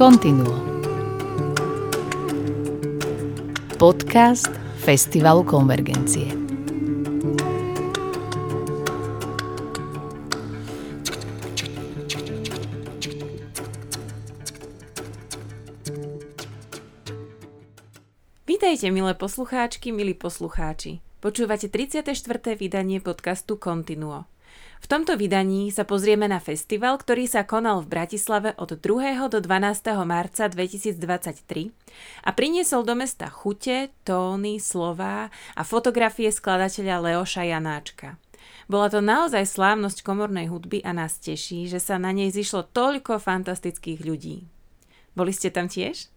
Continuo. Podcast Festivalu Konvergencie. Vítajte, milé poslucháčky, milí poslucháči. Počúvate 34. vydanie podcastu Continuo. V tomto vydaní sa pozrieme na festival, ktorý sa konal v Bratislave od 2. do 12. marca 2023 a priniesol do mesta chute, tóny, slová a fotografie skladateľa Leoša Janáčka. Bola to naozaj slávnosť komornej hudby a nás teší, že sa na nej zišlo toľko fantastických ľudí. Boli ste tam tiež?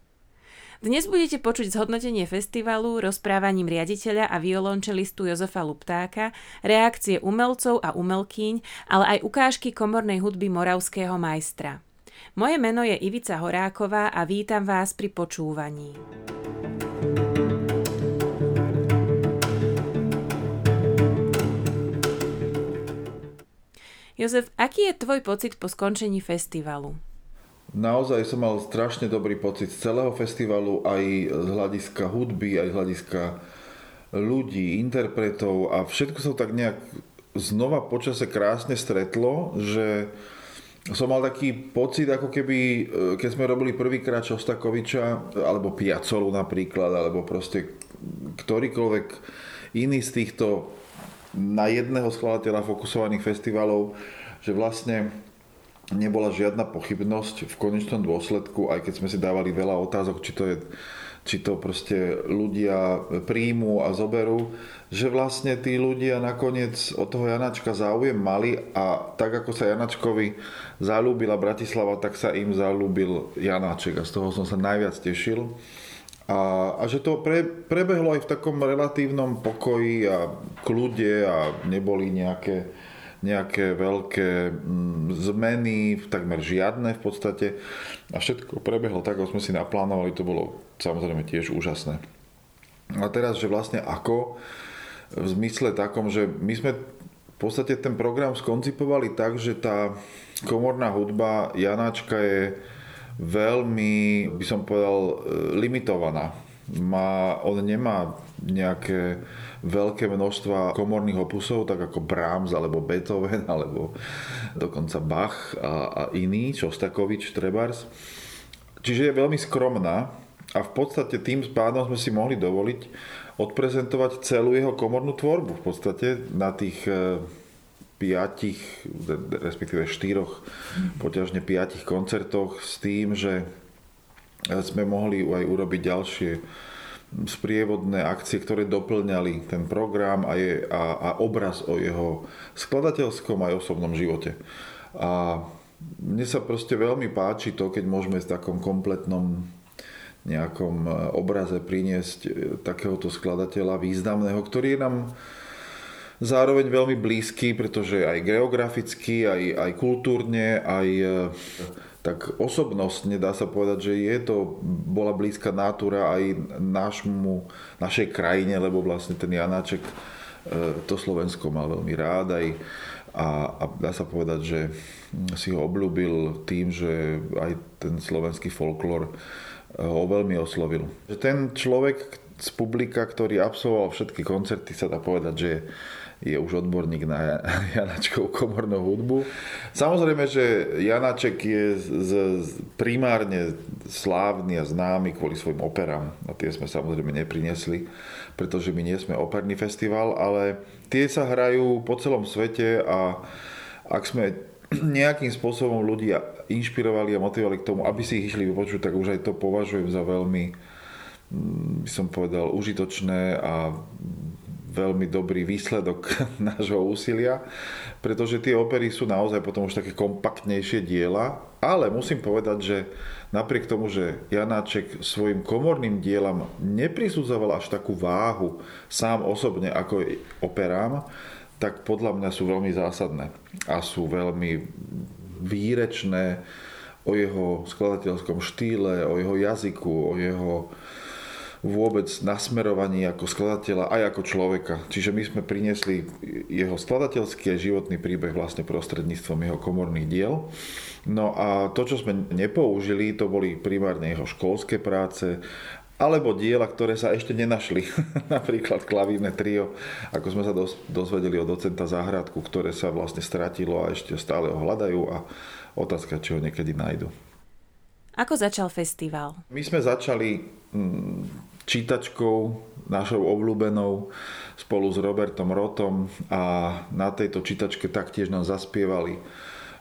Dnes budete počuť zhodnotenie festivalu rozprávaním riaditeľa a violončelistu Jozefa Luptáka, reakcie umelcov a umelkyň, ale aj ukážky komornej hudby moravského majstra. Moje meno je Ivica Horáková a vítam vás pri počúvaní. Jozef, aký je tvoj pocit po skončení festivalu? Naozaj som mal strašne dobrý pocit z celého festivalu, aj z hľadiska hudby, aj z hľadiska ľudí, interpretov a všetko sa tak nejak znova počase krásne stretlo, že som mal taký pocit, ako keby, e, keď sme robili prvýkrát Šostakoviča, alebo Piacolu napríklad, alebo proste ktorýkoľvek iný z týchto na jedného skladateľa fokusovaných festivalov, že vlastne nebola žiadna pochybnosť v konečnom dôsledku, aj keď sme si dávali veľa otázok, či to je či to proste ľudia príjmú a zoberú, že vlastne tí ľudia nakoniec od toho Janačka záujem mali a tak ako sa Janačkovi zalúbila Bratislava, tak sa im zalúbil Janáček a z toho som sa najviac tešil. A, a že to pre, prebehlo aj v takom relatívnom pokoji a kľude a neboli nejaké nejaké veľké mm, zmeny, takmer žiadne v podstate. A všetko prebehlo tak, ako sme si naplánovali, to bolo samozrejme tiež úžasné. A teraz, že vlastne ako, v zmysle takom, že my sme v podstate ten program skoncipovali tak, že tá komorná hudba Janáčka je veľmi, by som povedal, e, limitovaná. Má, on nemá nejaké veľké množstva komorných opusov, tak ako Brahms alebo Beethoven alebo dokonca Bach a, a iní, Šostakovič, Trebars. Čiže je veľmi skromná a v podstate tým pádom sme si mohli dovoliť odprezentovať celú jeho komornú tvorbu v podstate na tých e, piatich, respektíve štyroch, poťažne piatich koncertoch s tým, že sme mohli aj urobiť ďalšie sprievodné akcie, ktoré doplňali ten program a, je, a, a obraz o jeho skladateľskom aj osobnom živote. A mne sa proste veľmi páči to, keď môžeme v takom kompletnom nejakom e, obraze priniesť e, takéhoto skladateľa významného, ktorý je nám zároveň veľmi blízky, pretože aj geograficky, aj, aj kultúrne, aj e, tak osobnosť, nedá sa povedať, že je to, bola blízka natúra aj našmu, našej krajine, lebo vlastne ten Janáček e, to Slovensko mal veľmi rád aj a, a dá sa povedať, že si ho obľúbil tým, že aj ten slovenský folklór e, ho veľmi oslovil. Ten človek z publika, ktorý absolvoval všetky koncerty, sa dá povedať, že je už odborník na Janačkovú komornú hudbu. Samozrejme, že Janaček je z, z, primárne slávny a známy kvôli svojim operám. A tie sme samozrejme neprinesli, pretože my nie sme operný festival, ale tie sa hrajú po celom svete a ak sme nejakým spôsobom ľudia inšpirovali a motivovali k tomu, aby si ich išli vypočuť, tak už aj to považujem za veľmi, mm, by som povedal, užitočné a veľmi dobrý výsledok nášho úsilia, pretože tie opery sú naozaj potom už také kompaktnejšie diela, ale musím povedať, že napriek tomu, že Janáček svojim komorným dielam neprisudzoval až takú váhu sám osobne ako operám, tak podľa mňa sú veľmi zásadné a sú veľmi výrečné o jeho skladateľskom štýle, o jeho jazyku, o jeho vôbec nasmerovaní ako skladateľa aj ako človeka. Čiže my sme priniesli jeho skladateľský a životný príbeh vlastne prostredníctvom jeho komorných diel. No a to, čo sme nepoužili, to boli primárne jeho školské práce alebo diela, ktoré sa ešte nenašli. Napríklad klavírne trio, ako sme sa dozvedeli od docenta Záhradku, ktoré sa vlastne stratilo a ešte stále ho hľadajú a otázka, či ho niekedy nájdu. Ako začal festival? My sme začali mm, čítačkou našou obľúbenou spolu s Robertom Rotom a na tejto čítačke taktiež nám zaspievali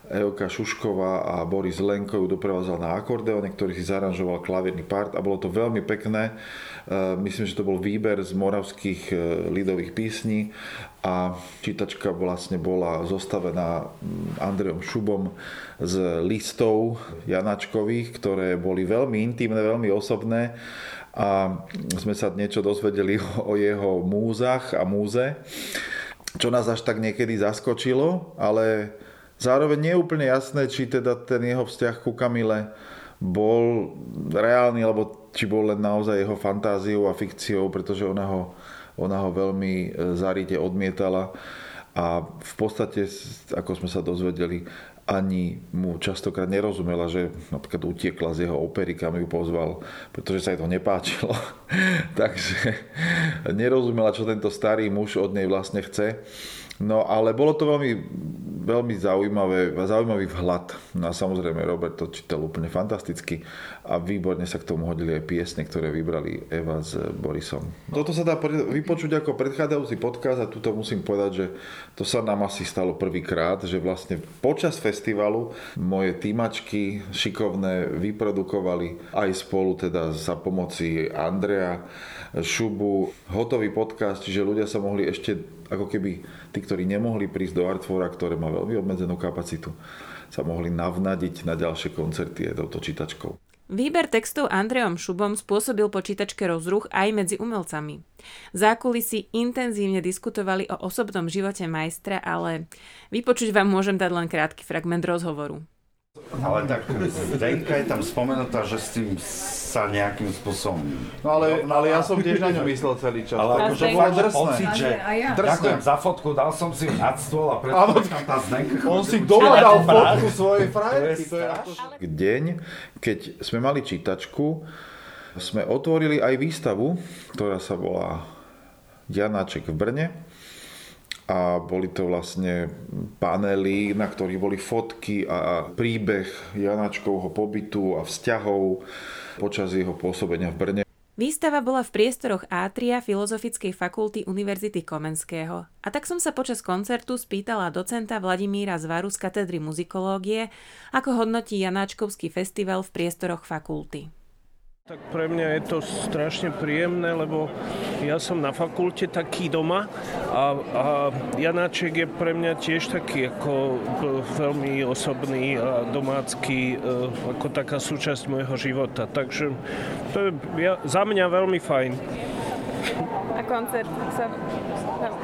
Euka Šušková a Boris Lenko ju doprevádzal na akordeone, ktorý si zaranžoval klavírny part a bolo to veľmi pekné. E, myslím, že to bol výber z moravských e, lidových písní a čítačka vlastne bola zostavená Andrejom Šubom z listov Janačkových, ktoré boli veľmi intimné, veľmi osobné a sme sa niečo dozvedeli o jeho múzach a múze, čo nás až tak niekedy zaskočilo, ale Zároveň nie je úplne jasné, či teda ten jeho vzťah ku Kamile bol reálny, alebo či bol len naozaj jeho fantáziou a fikciou, pretože ona ho, ona ho veľmi e, zarite odmietala. A v podstate, ako sme sa dozvedeli, ani mu častokrát nerozumela, že napríklad utiekla z jeho opery, kam ju pozval, pretože sa jej to nepáčilo. Takže nerozumela, čo tento starý muž od nej vlastne chce. No ale bolo to veľmi, veľmi zaujímavé, zaujímavý vhľad. No a samozrejme Robert to čítal úplne fantasticky a výborne sa k tomu hodili aj piesne, ktoré vybrali Eva s Borisom. Toto sa dá vypočuť ako predchádzajúci podcast a tuto musím povedať, že to sa nám asi stalo prvýkrát, že vlastne počas festivalu moje týmačky šikovné vyprodukovali aj spolu teda za pomoci Andrea Šubu hotový podcast, čiže ľudia sa mohli ešte ako keby tí, ktorí nemohli prísť do Artfora, ktoré má veľmi obmedzenú kapacitu, sa mohli navnadiť na ďalšie koncerty aj touto čítačkou. Výber textov Andreom Šubom spôsobil počítačke rozruch aj medzi umelcami. Zákulisy intenzívne diskutovali o osobnom živote majstra, ale vypočuť vám môžem dať len krátky fragment rozhovoru. Ale tak Zdenka je tam spomenutá, že s tým sa nejakým spôsobom... No ale, ale ja som tiež na ňu myslel celý čas. Ale akože že pocit, že ja. ďakujem za fotku, dal som si nad stôl a preto tam tá Zdenka... On si doma dal fotku svojej frajerky. To je akože- Deň, keď sme mali čítačku, sme otvorili aj výstavu, ktorá sa volá Janáček v Brne a boli to vlastne panely, na ktorých boli fotky a príbeh Janačkovho pobytu a vzťahov počas jeho pôsobenia v Brne. Výstava bola v priestoroch Átria Filozofickej fakulty Univerzity Komenského a tak som sa počas koncertu spýtala docenta Vladimíra Zvaru z katedry muzikológie, ako hodnotí Janáčkovský festival v priestoroch fakulty. Tak pre mňa je to strašne príjemné, lebo ja som na fakulte taký doma a, a Janáček je pre mňa tiež taký ako veľmi osobný a domácky, e, ako taká súčasť môjho života. Takže to je za mňa veľmi fajn. A koncert sa,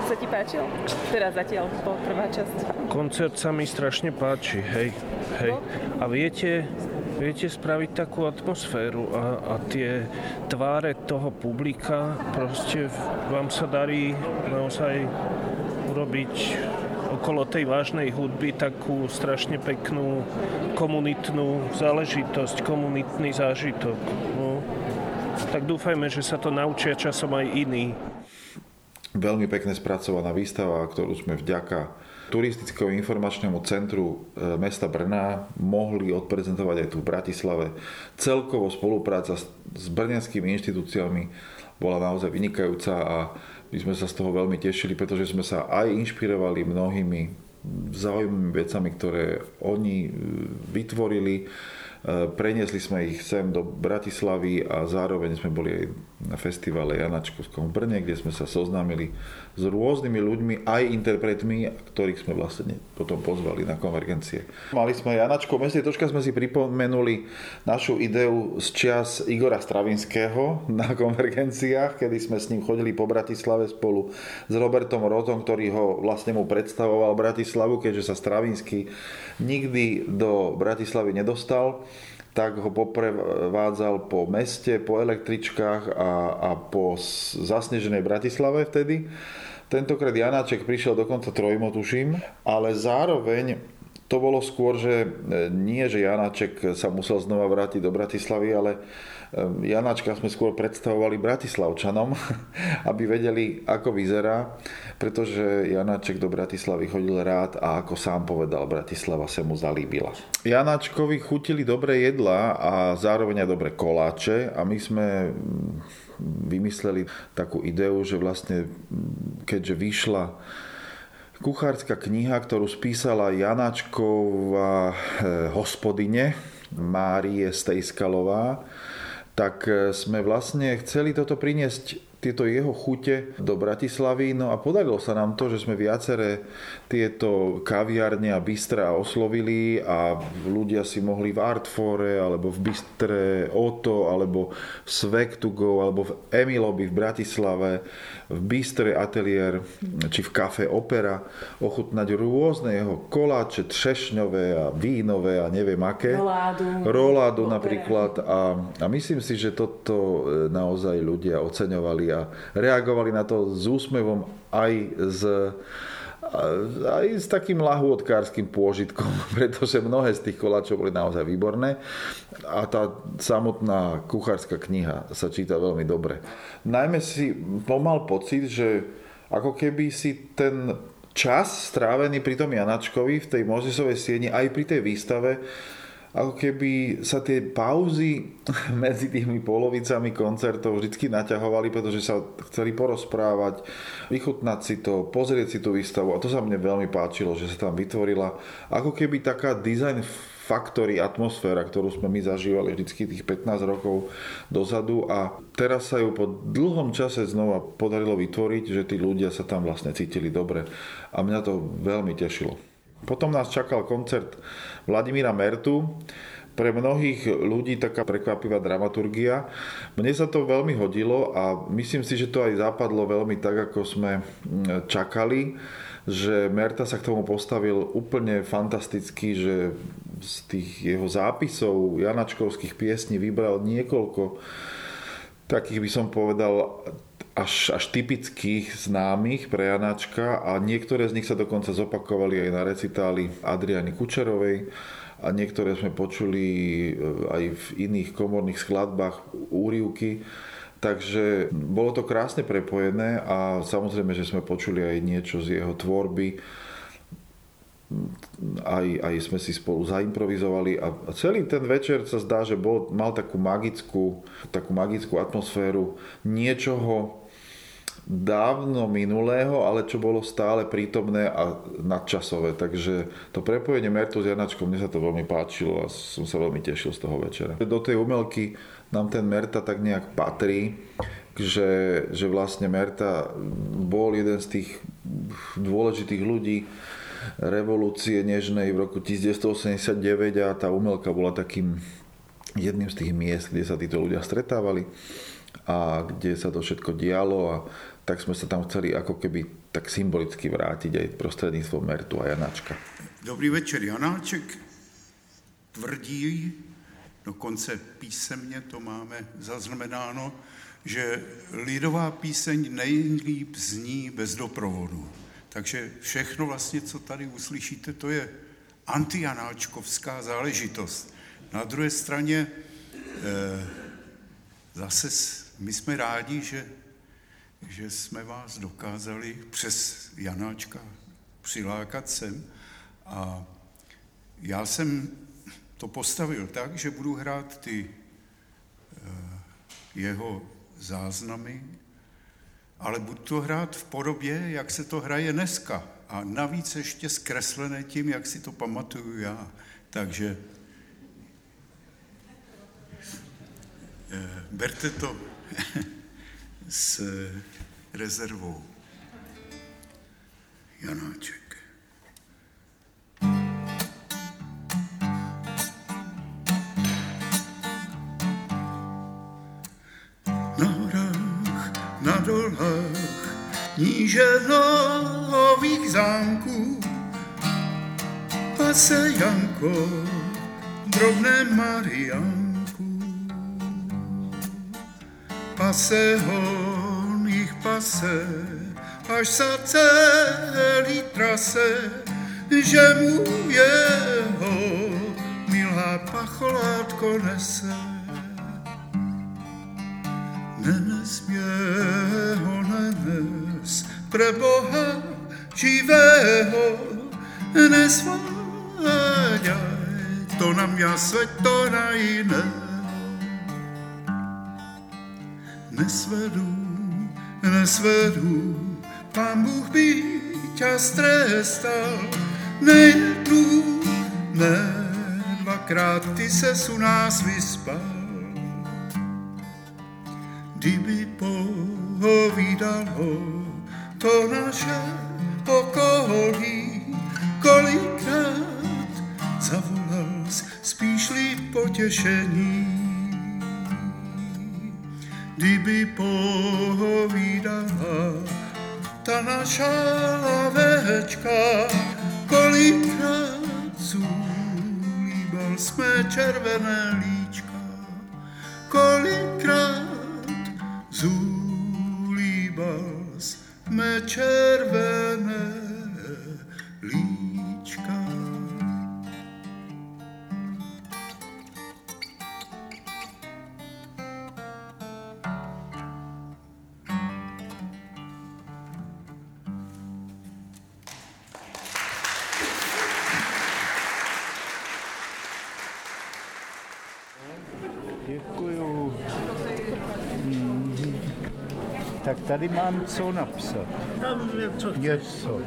sa ti páčil? Teraz zatiaľ po prvá časť. Koncert sa mi strašne páči, hej. hej. A viete, viete spraviť takú atmosféru a, a tie tváre toho publika, proste vám sa darí naozaj urobiť okolo tej vážnej hudby takú strašne peknú komunitnú záležitosť, komunitný zážitok. Tak dúfajme, že sa to naučia časom aj iní. Veľmi pekne spracovaná výstava, ktorú sme vďaka turistickému informačnému centru e, mesta Brna mohli odprezentovať aj tu v Bratislave. Celkovo spolupráca s brňanskými inštitúciami bola naozaj vynikajúca a my sme sa z toho veľmi tešili, pretože sme sa aj inšpirovali mnohými zaujímavými vecami, ktoré oni e, vytvorili preniesli sme ich sem do Bratislavy a zároveň sme boli aj na festivale Janačkovskom v Brne, kde sme sa soznámili s rôznymi ľuďmi, aj interpretmi, ktorých sme vlastne potom pozvali na konvergencie. Mali sme Janačko v meste, sme si pripomenuli našu ideu z čias Igora Stravinského na konvergenciách, kedy sme s ním chodili po Bratislave spolu s Robertom Rotom, ktorý ho vlastne mu predstavoval Bratislavu, keďže sa Stravinsky nikdy do Bratislavy nedostal tak ho poprevádzal po meste, po električkách a, a po zasneženej Bratislave vtedy. Tentokrát Janáček prišiel dokonca trojmo, tuším, ale zároveň to bolo skôr, že e, nie, že Janáček sa musel znova vrátiť do Bratislavy, ale Janáčka sme skôr predstavovali Bratislavčanom, aby vedeli, ako vyzerá, pretože Janáček do Bratislavy chodil rád a ako sám povedal, Bratislava sa mu zalíbila. Janáčkovi chutili dobré jedlá a zároveň aj dobré koláče a my sme vymysleli takú ideu, že vlastne keďže vyšla kuchárska kniha, ktorú spísala Janačková eh, hospodine Márie Stejskalová, tak eh, sme vlastne chceli toto priniesť tieto jeho chute do Bratislavy. No a podarilo sa nám to, že sme viaceré tieto kaviárne a bystra oslovili a ľudia si mohli v Artfore, alebo v bystre Oto, alebo v Svek to go, alebo v Emilobi v Bratislave, v bystre Atelier, či v kafe Opera ochutnať rôzne jeho koláče, třešňové a vínové a neviem aké. Roládu. Roládu napríklad. A, a myslím si, že toto e, naozaj ľudia oceňovali a reagovali na to s úsmevom aj s aj s takým lahôdkárským pôžitkom, pretože mnohé z tých koláčov boli naozaj výborné a tá samotná kuchárska kniha sa číta veľmi dobre. Najmä si pomal pocit, že ako keby si ten čas strávený pri tom Janačkovi v tej Mozesovej sieni aj pri tej výstave ako keby sa tie pauzy medzi tými polovicami koncertov vždy naťahovali, pretože sa chceli porozprávať, vychutnať si to, pozrieť si tú výstavu. A to sa mne veľmi páčilo, že sa tam vytvorila ako keby taká design faktory, atmosféra, ktorú sme my zažívali vždy tých 15 rokov dozadu. A teraz sa ju po dlhom čase znova podarilo vytvoriť, že tí ľudia sa tam vlastne cítili dobre. A mňa to veľmi tešilo. Potom nás čakal koncert Vladimíra Mertu, pre mnohých ľudí taká prekvapivá dramaturgia. Mne sa to veľmi hodilo a myslím si, že to aj zapadlo veľmi tak, ako sme mm, čakali, že Merta sa k tomu postavil úplne fantasticky, že z tých jeho zápisov janačkovských piesní vybral niekoľko takých by som povedal až, až typických známych pre Janáčka a niektoré z nich sa dokonca zopakovali aj na recitáli Adriany Kučerovej a niektoré sme počuli e, aj v iných komorných skladbách úrivky. Takže bolo to krásne prepojené a samozrejme, že sme počuli aj niečo z jeho tvorby. Aj, aj sme si spolu zaimprovizovali a celý ten večer sa zdá, že bol, mal takú magickú, takú magickú atmosféru niečoho, dávno minulého, ale čo bolo stále prítomné a nadčasové. Takže to prepojenie Mertu s Janačkom, mne sa to veľmi páčilo a som sa veľmi tešil z toho večera. Do tej umelky nám ten Merta tak nejak patrí, že, že vlastne Merta bol jeden z tých dôležitých ľudí revolúcie nežnej v roku 1989 a tá umelka bola takým jedným z tých miest, kde sa títo ľudia stretávali a kde sa to všetko dialo a tak sme sa tam chceli ako keby tak symbolicky vrátiť aj prostredníctvom Mertu a Janáčka. Dobrý večer, Janáček tvrdí, dokonce písemně to máme zaznamenáno, že lidová píseň nejlíp zní bez doprovodu. Takže všechno vlastně, co tady uslyšíte, to je antijanáčkovská záležitost. Na druhé straně e, zase my jsme rádi, že že jsme vás dokázali přes Janáčka přilákat sem a já jsem to postavil tak, že budu hrát ty eh, jeho záznamy, ale budu to hrát v podobě, jak se to hraje dneska. A navíc ještě zkreslené tím, jak si to pamatuju já. Takže eh, berte to s rezervou. Janáček. Na horách, na dolách, níže nových zámků, pase Janko drobné Marianku. Pase ho, pase, až sa celý trase, že mu jeho milá pacholátko nese. Nenes ho nenes, pre Boha živého, nesváďaj to na mňa svet, to na iné. Nesvedú, nesvedú, Pán Bůh by ťa strestal, jednu, ne dvakrát ty se u nás vyspal. Kdyby povídalo to naše okolí, kolikrát zavolal spíš-li potěšení. Kdyby povídala ta naša lavečka, kolikrát zulíbal jsme červené líčka, kolikrát zulíbal jsme červené líčka. Tady mám co napsat. Tam co Něco.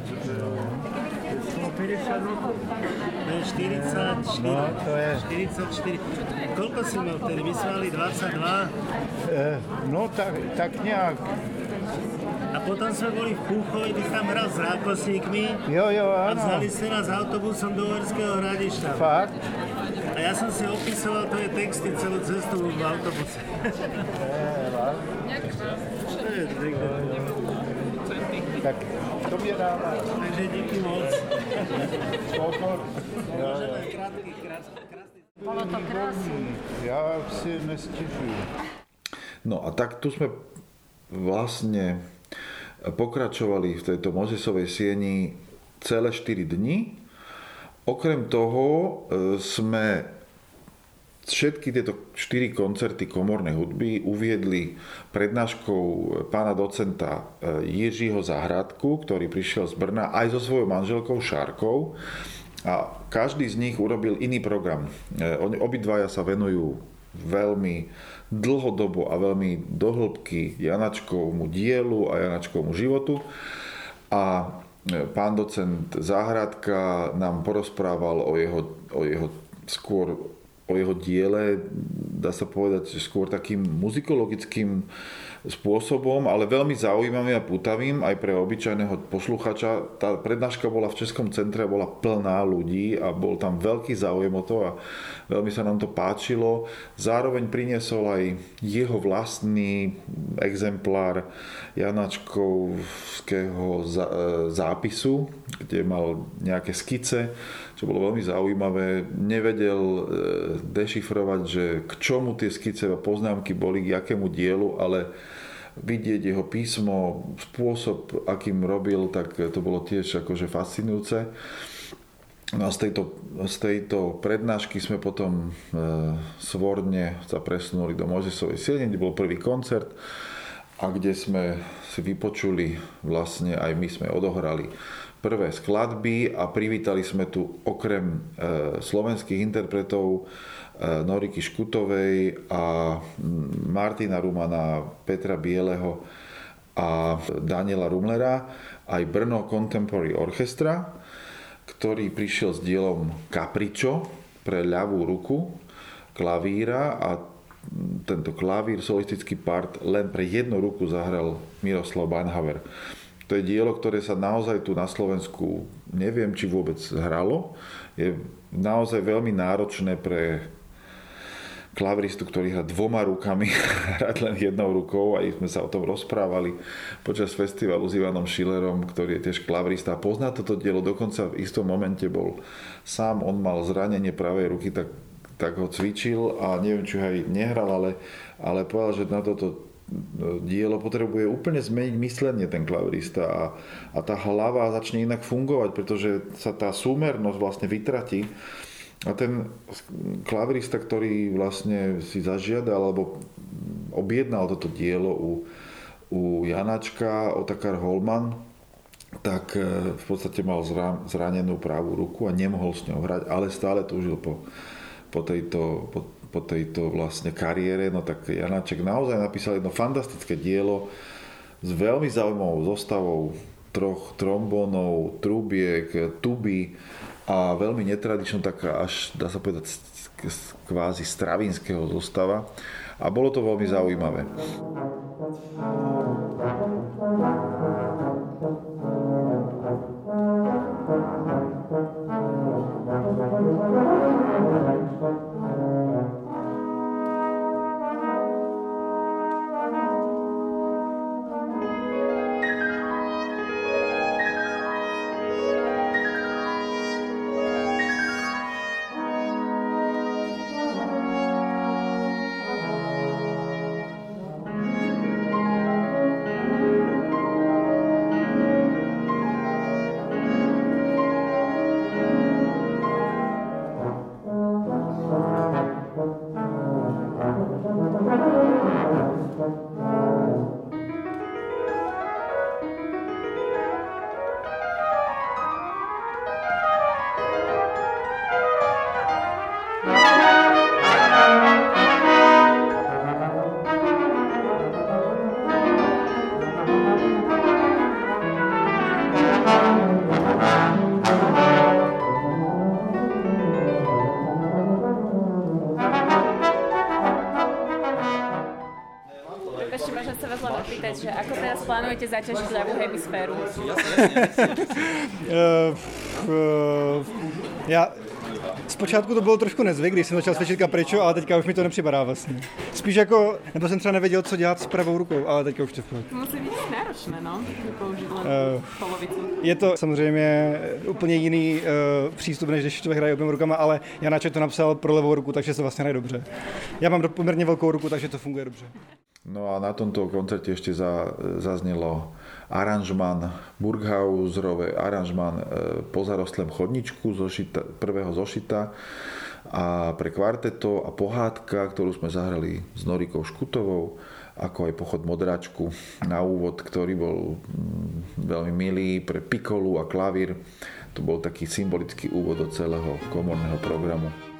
No. 50 rokov. To je 44. No, to je. 44. Koľko si mal vtedy? My sme mali 22. Eh, no tak, tak nějak. A potom sme boli v Púchovi, ty tam hral s rákosníkmi. Jo, jo, A ano. vzali ste nás autobusom do Uherského hradišťa. Fakt? A ja som si opisoval tvoje texty celú cestu v autobuse. To je pekné. Tak to mě dává. Takže díky moc. Pozor. Krátky, krásny, krásny. Bolo to krásne. Já si nestěžuji. No a tak tu sme vlastne pokračovali v tejto Mozesovej sieni celé 4 dni. Okrem toho e, sme všetky tieto 4 koncerty komornej hudby uviedli prednáškou pána docenta e, Jiřího Zahradku, ktorý prišiel z Brna aj so svojou manželkou Šárkou a každý z nich urobil iný program. E, Oni obidvaja sa venujú veľmi dlhodobo a veľmi dohlbky Janačkovmu dielu a Janačkovmu životu. A e, pán docent Záhradka nám porozprával o jeho, o jeho skôr o jeho diele, dá sa povedať, skôr takým muzikologickým spôsobom, ale veľmi zaujímavým a putavým aj pre obyčajného posluchača. Tá prednáška bola v Českom centre, bola plná ľudí a bol tam veľký záujem o to a veľmi sa nám to páčilo. Zároveň priniesol aj jeho vlastný exemplár Janačkovského zápisu, kde mal nejaké skice, čo bolo veľmi zaujímavé. Nevedel e, dešifrovať, že k čomu tie skice a poznámky boli, k jakému dielu, ale vidieť jeho písmo, spôsob, akým robil, tak to bolo tiež akože fascinujúce. No a z tejto, z tejto prednášky sme potom e, svorne sa presunuli do Mojzesovej siene, kde bol prvý koncert a kde sme si vypočuli, vlastne aj my sme odohrali prvé skladby a privítali sme tu okrem e, slovenských interpretov e, Noriky Škutovej a Martina Rumana, Petra Bieleho a Daniela Rumlera aj Brno Contemporary Orchestra, ktorý prišiel s dielom Capriccio pre ľavú ruku klavíra a tento klavír, solistický part len pre jednu ruku zahral Miroslav Banhaver. To je dielo, ktoré sa naozaj tu na Slovensku neviem, či vôbec hralo. Je naozaj veľmi náročné pre klaviristu, ktorý hrá dvoma rukami, hrať len jednou rukou. Aj sme sa o tom rozprávali počas festivalu s Ivanom Schillerom, ktorý je tiež klavirista a pozná toto dielo. Dokonca v istom momente bol sám, on mal zranenie pravej ruky, tak tak ho cvičil a neviem, či aj nehral, ale, ale povedal, že na toto dielo potrebuje úplne zmeniť myslenie ten klavirista a, a tá hlava začne inak fungovať, pretože sa tá súmernosť vlastne vytratí. A ten klavirista, ktorý vlastne si zažiada alebo objednal toto dielo u, u Janačka, Otakar Holman, tak e, v podstate mal zranenú pravú ruku a nemohol s ňou hrať, ale stále túžil po, po tejto, po, po tejto vlastne kariére, no tak Janáček naozaj napísal jedno fantastické dielo s veľmi zaujímavou zostavou troch trombónov, trubiek, tuby a veľmi netradičnú, taká až, dá sa povedať, kvázi stravinského zostava. A bolo to veľmi zaujímavé. Zaťažiť ľavú hemisféru? Já Zpočátku to bylo trošku nezvyk, když jsem začal cvičit kapričo, ale teďka už mi to nepřipadá vlastně. Spíš jako, nebo jsem třeba nevěděl, co dělat s pravou rukou, ale teďka už to v To musí být náročné, no, použít len uh, polovicu. Je to samozřejmě úplně jiný uh, přístup, než když člověk hraje oběma rukama, ale Janáček to napsal pro levou ruku, takže se vlastně hraje dobře. Já mám poměrně velkou ruku, takže to funguje dobře. No a na tomto koncerte ešte za, zaznelo aranžman Burghauserové, aranžman e, po zarostlém chodničku zošita, prvého zošita a pre kvarteto a pohádka, ktorú sme zahrali s Norikou Škutovou, ako aj pochod Modračku na úvod, ktorý bol mm, veľmi milý pre pikolu a klavír. To bol taký symbolický úvod do celého komorného programu.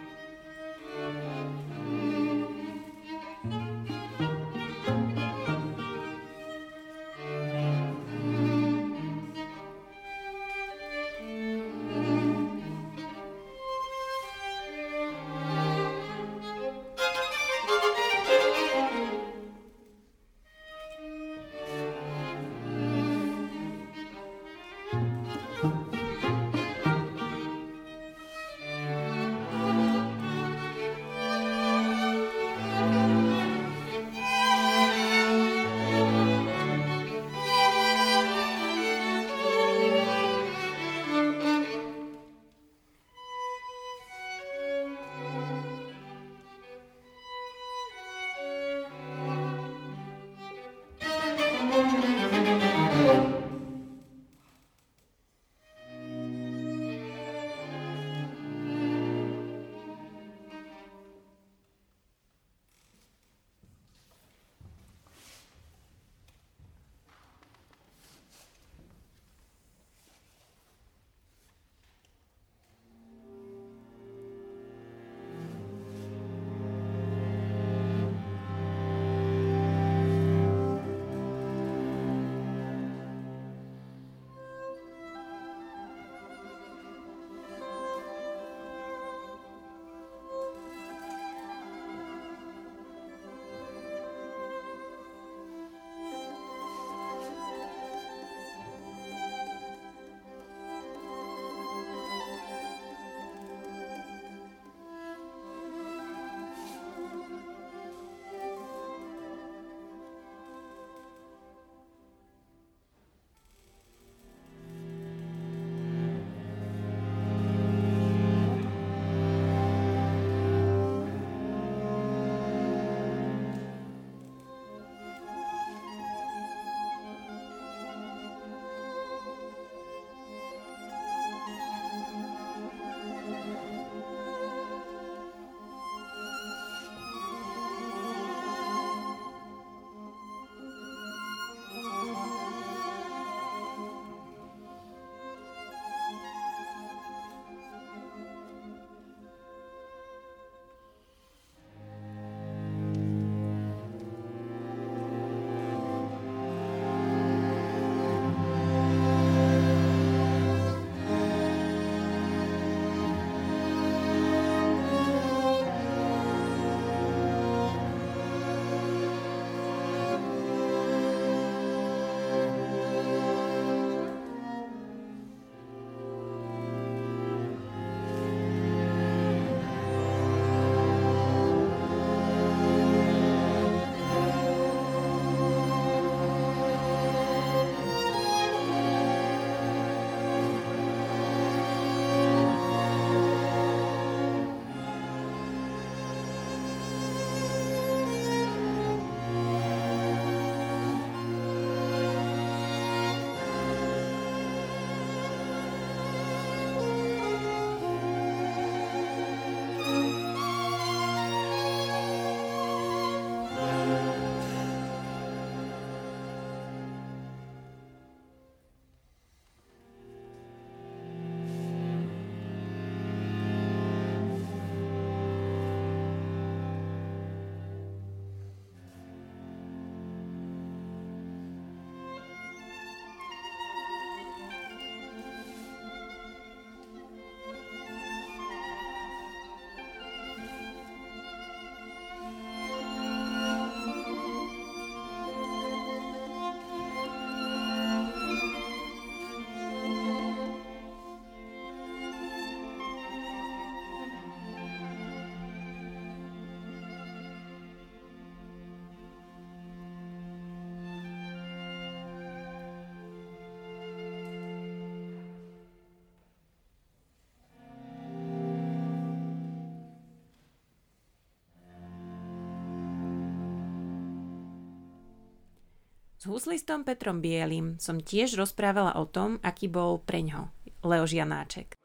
S huslistom Petrom Bielým som tiež rozprávala o tom, aký bol preňho Leoš Janáček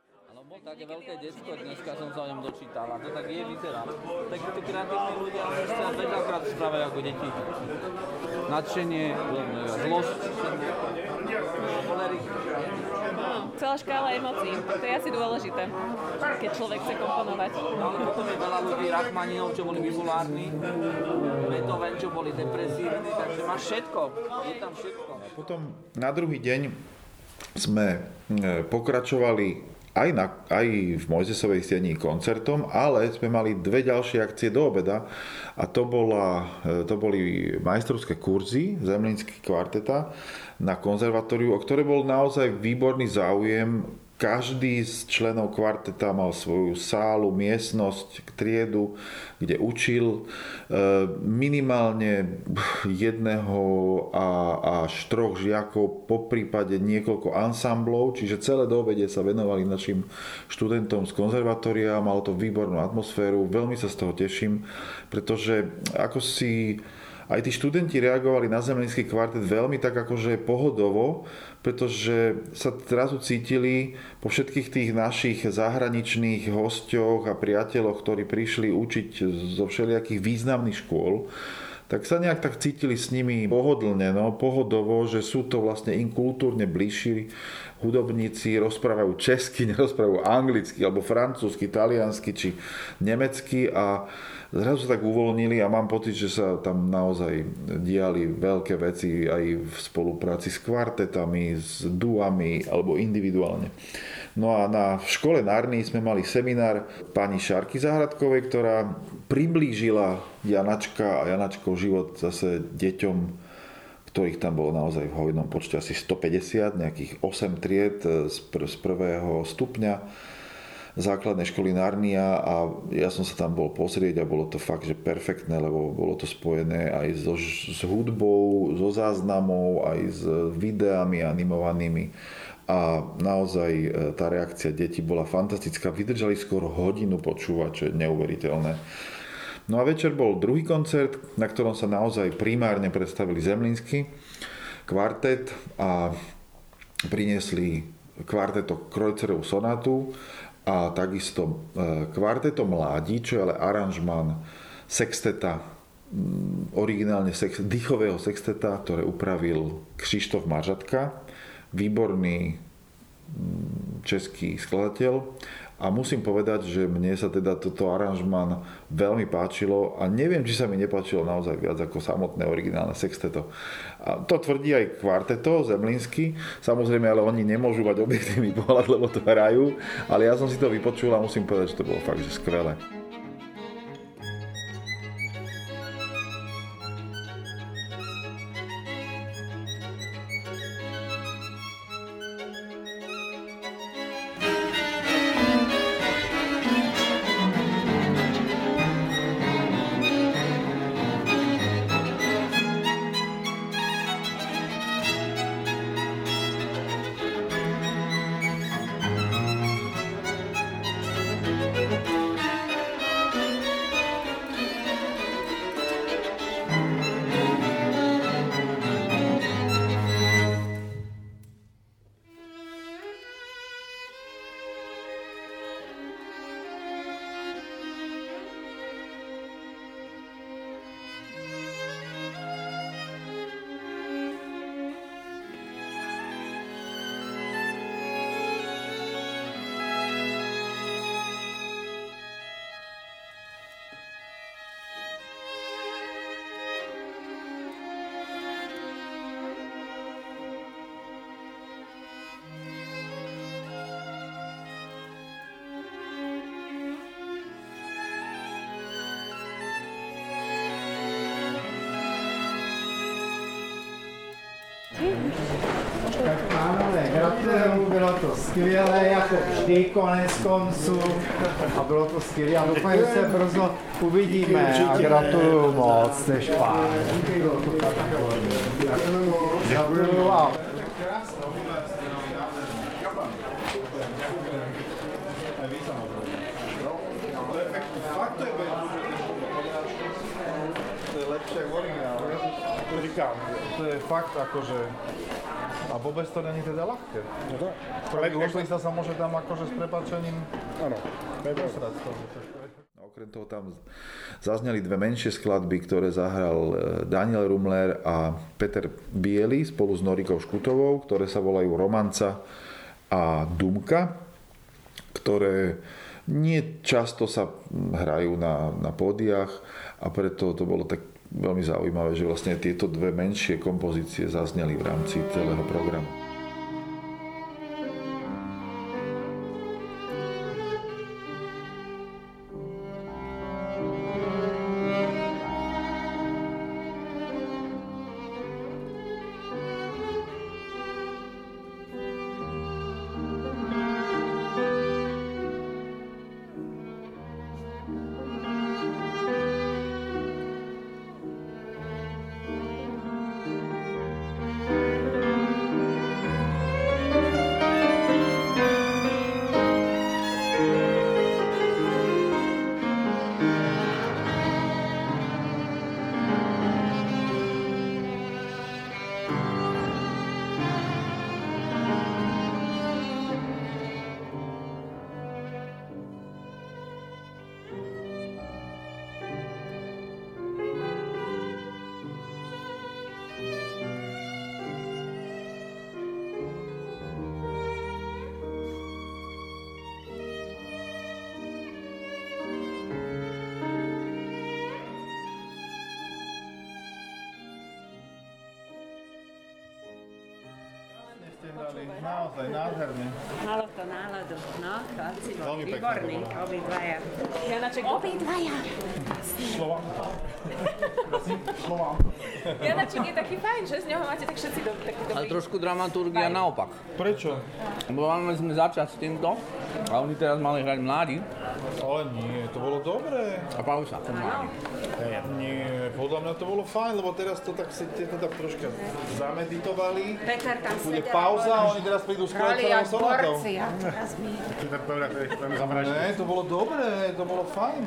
bol také veľké detsko, dneska som sa o ňom dočítal a to tak je, vyzerá. Tak tí kreatívni ľudia sa veľakrát správajú ako deti. Nadšenie, zlosť, cholerik. Celá škála emócií, to je asi dôležité, keď človek chce komponovať. Ale potom je veľa ľudí, Rachmaninov, čo boli bipolárni, Beethoven, čo boli depresívni, takže máš všetko, je tam všetko. A potom na druhý deň sme e, pokračovali aj, na, aj v Mojzesovej stení koncertom, ale sme mali dve ďalšie akcie do obeda a to, bola, e, to boli majstrovské kurzy Zemlínsky kvarteta na konzervatóriu, o ktoré bol naozaj výborný záujem každý z členov kvarteta mal svoju sálu, miestnosť, triedu, kde učil e, minimálne jedného a až troch žiakov, po prípade niekoľko ansamblov, čiže celé do sa venovali našim študentom z konzervatória, malo to výbornú atmosféru, veľmi sa z toho teším, pretože ako si aj tí študenti reagovali na zemlínsky kvartet veľmi tak akože pohodovo, pretože sa zrazu cítili po všetkých tých našich zahraničných hosťoch a priateľoch, ktorí prišli učiť zo všelijakých významných škôl, tak sa nejak tak cítili s nimi pohodlne, no, pohodovo, že sú to vlastne im kultúrne bližší hudobníci, rozprávajú česky, nerozprávajú anglicky, alebo francúzsky, taliansky či nemecky a zrazu sa tak uvoľnili a mám pocit, že sa tam naozaj diali veľké veci aj v spolupráci s kvartetami, s duami alebo individuálne. No a na škole Narny sme mali seminár pani Šarky Zahradkovej, ktorá priblížila Janačka a Janačkov život zase deťom ktorých tam bolo naozaj v hojnom počte asi 150, nejakých 8 tried z, pr- z prvého stupňa základnej školy Narnia a ja som sa tam bol pozrieť a bolo to fakt, že perfektné, lebo bolo to spojené aj so, s hudbou, so záznamou, aj s videami animovanými a naozaj e, tá reakcia detí bola fantastická. Vydržali skôr hodinu počúvať, čo je neuveriteľné. No a večer bol druhý koncert, na ktorom sa naozaj primárne predstavili Zemlínsky kvartet a priniesli kvarteto Krojcerovú sonátu a takisto e, kvarteto mládí, čo je ale aranžman sexteta, mm, originálne sex, dýchového sexteta, ktoré upravil Krištof Maržatka, výborný mm, český skladateľ a musím povedať, že mne sa teda toto aranžman veľmi páčilo a neviem, či sa mi nepáčilo naozaj viac ako samotné originálne sexteto. A to tvrdí aj kvarteto Zemlinsky, samozrejme, ale oni nemôžu mať objektívny pohľad, lebo to hrajú, ale ja som si to vypočul a musím povedať, že to bolo fakt, že skvelé. Tak pánové, gratuluju, bylo to skvělé, jako vždy konec konců. A bylo to skvělé a doufám, že se brzo uvidíme. A gratuluju moc, jste špán. Gratuluju a To je Říkám, to je fakt akože... A vôbec to není teda ľahké. No to, Prvý účlista sa môže tam akože s prepačením Áno, posrať toho. Okrem toho tam zazneli dve menšie skladby, ktoré zahral e, Daniel Rumler a Peter Biely spolu s Norikou Škutovou, ktoré sa volajú Romanca a Dumka, ktoré nie často sa hrajú na, na pódiach a preto to bolo tak veľmi zaujímavé, že vlastne tieto dve menšie kompozície zazneli v rámci celého programu. Naozaj nádherne. Malo to náladu. No, chlapci boli pekné výborní, obidvaja. Janaček, Obidvaja. Slovanka. Janaček je taký fajn, že z neho máte tak všetci do, taký Ale dobrý. trošku dramaturgia naopak. Prečo? Lebo mali sme začať s týmto a oni teraz mali hrať mladí Ale nie, to bolo dobré. a mladý. Nie, podľa mňa to bolo fajn, lebo teraz to tak si tieto tak troška zameditovali. Peter tam Bude pauza a oni teraz prídu s jak sonatou. Ne, to bolo dobré, to bolo fajn.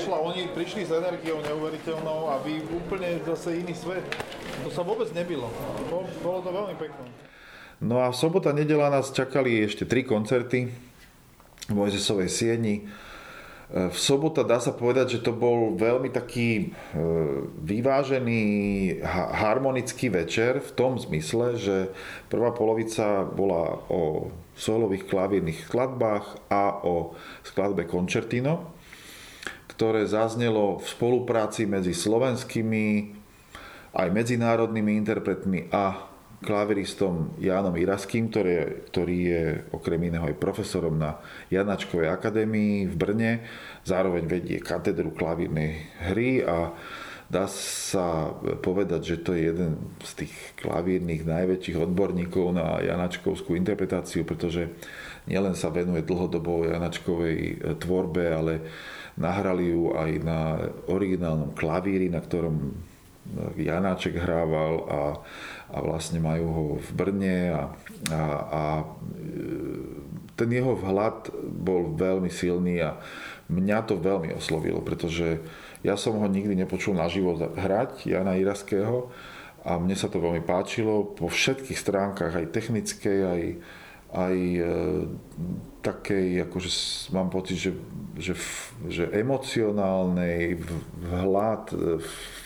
Šla, oni prišli s energiou neuveriteľnou a vy úplne zase iný svet. To sa vôbec nebylo. Bolo, bolo to veľmi pekné. No a sobota, nedela nás čakali ešte tri koncerty v Mojzesovej sieni. E, V sobota dá sa povedať, že to bol veľmi taký e, vyvážený ha- harmonický večer v tom zmysle, že prvá polovica bola o solových klavírnych skladbách a o skladbe Concertino, ktoré zaznelo v spolupráci medzi slovenskými aj medzinárodnými interpretmi a klaviristom Jánom Iraským, ktorý, ktorý je okrem iného aj profesorom na Janačkovej akadémii v Brne. Zároveň vedie katedru klavírnej hry a dá sa povedať, že to je jeden z tých klavírnych najväčších odborníkov na Janačkovskú interpretáciu, pretože nielen sa venuje dlhodobo Janačkovej tvorbe, ale nahrali ju aj na originálnom klavíri, na ktorom Janáček hrával a, a vlastne majú ho v Brne a, a, a ten jeho vhľad bol veľmi silný a mňa to veľmi oslovilo, pretože ja som ho nikdy nepočul naživo hrať, Jana Iraského, a mne sa to veľmi páčilo po všetkých stránkach, aj technickej, aj, aj e, takej, akože mám pocit, že, že, že emocionálnej vhľad, e,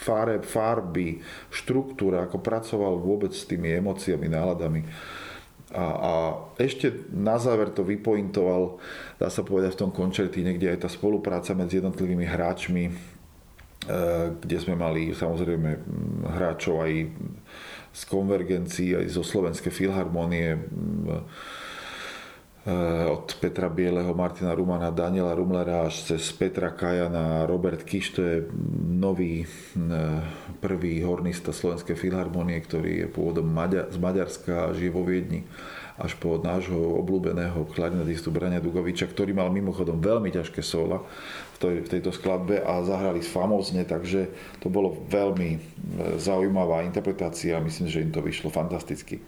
fare, farby, štruktúra, ako pracoval vôbec s tými emóciami, náladami. A, a ešte na záver to vypointoval, dá sa povedať v tom končerti, niekde aj tá spolupráca medzi jednotlivými hráčmi, e, kde sme mali samozrejme hráčov aj z konvergencií, aj zo Slovenskej filharmonie, e, od Petra Bieleho, Martina Rumana, Daniela Rumlera až cez Petra Kajana, Robert Kiš, to je nový m, prvý hornista Slovenskej filharmonie, ktorý je pôvodom z Maďarska a žije vo Viedni až po nášho obľúbeného klarinetistu Brania Dugoviča, ktorý mal mimochodom veľmi ťažké sola tej, v tejto skladbe a zahrali famózne, takže to bolo veľmi e, zaujímavá interpretácia a myslím, že im to vyšlo fantasticky.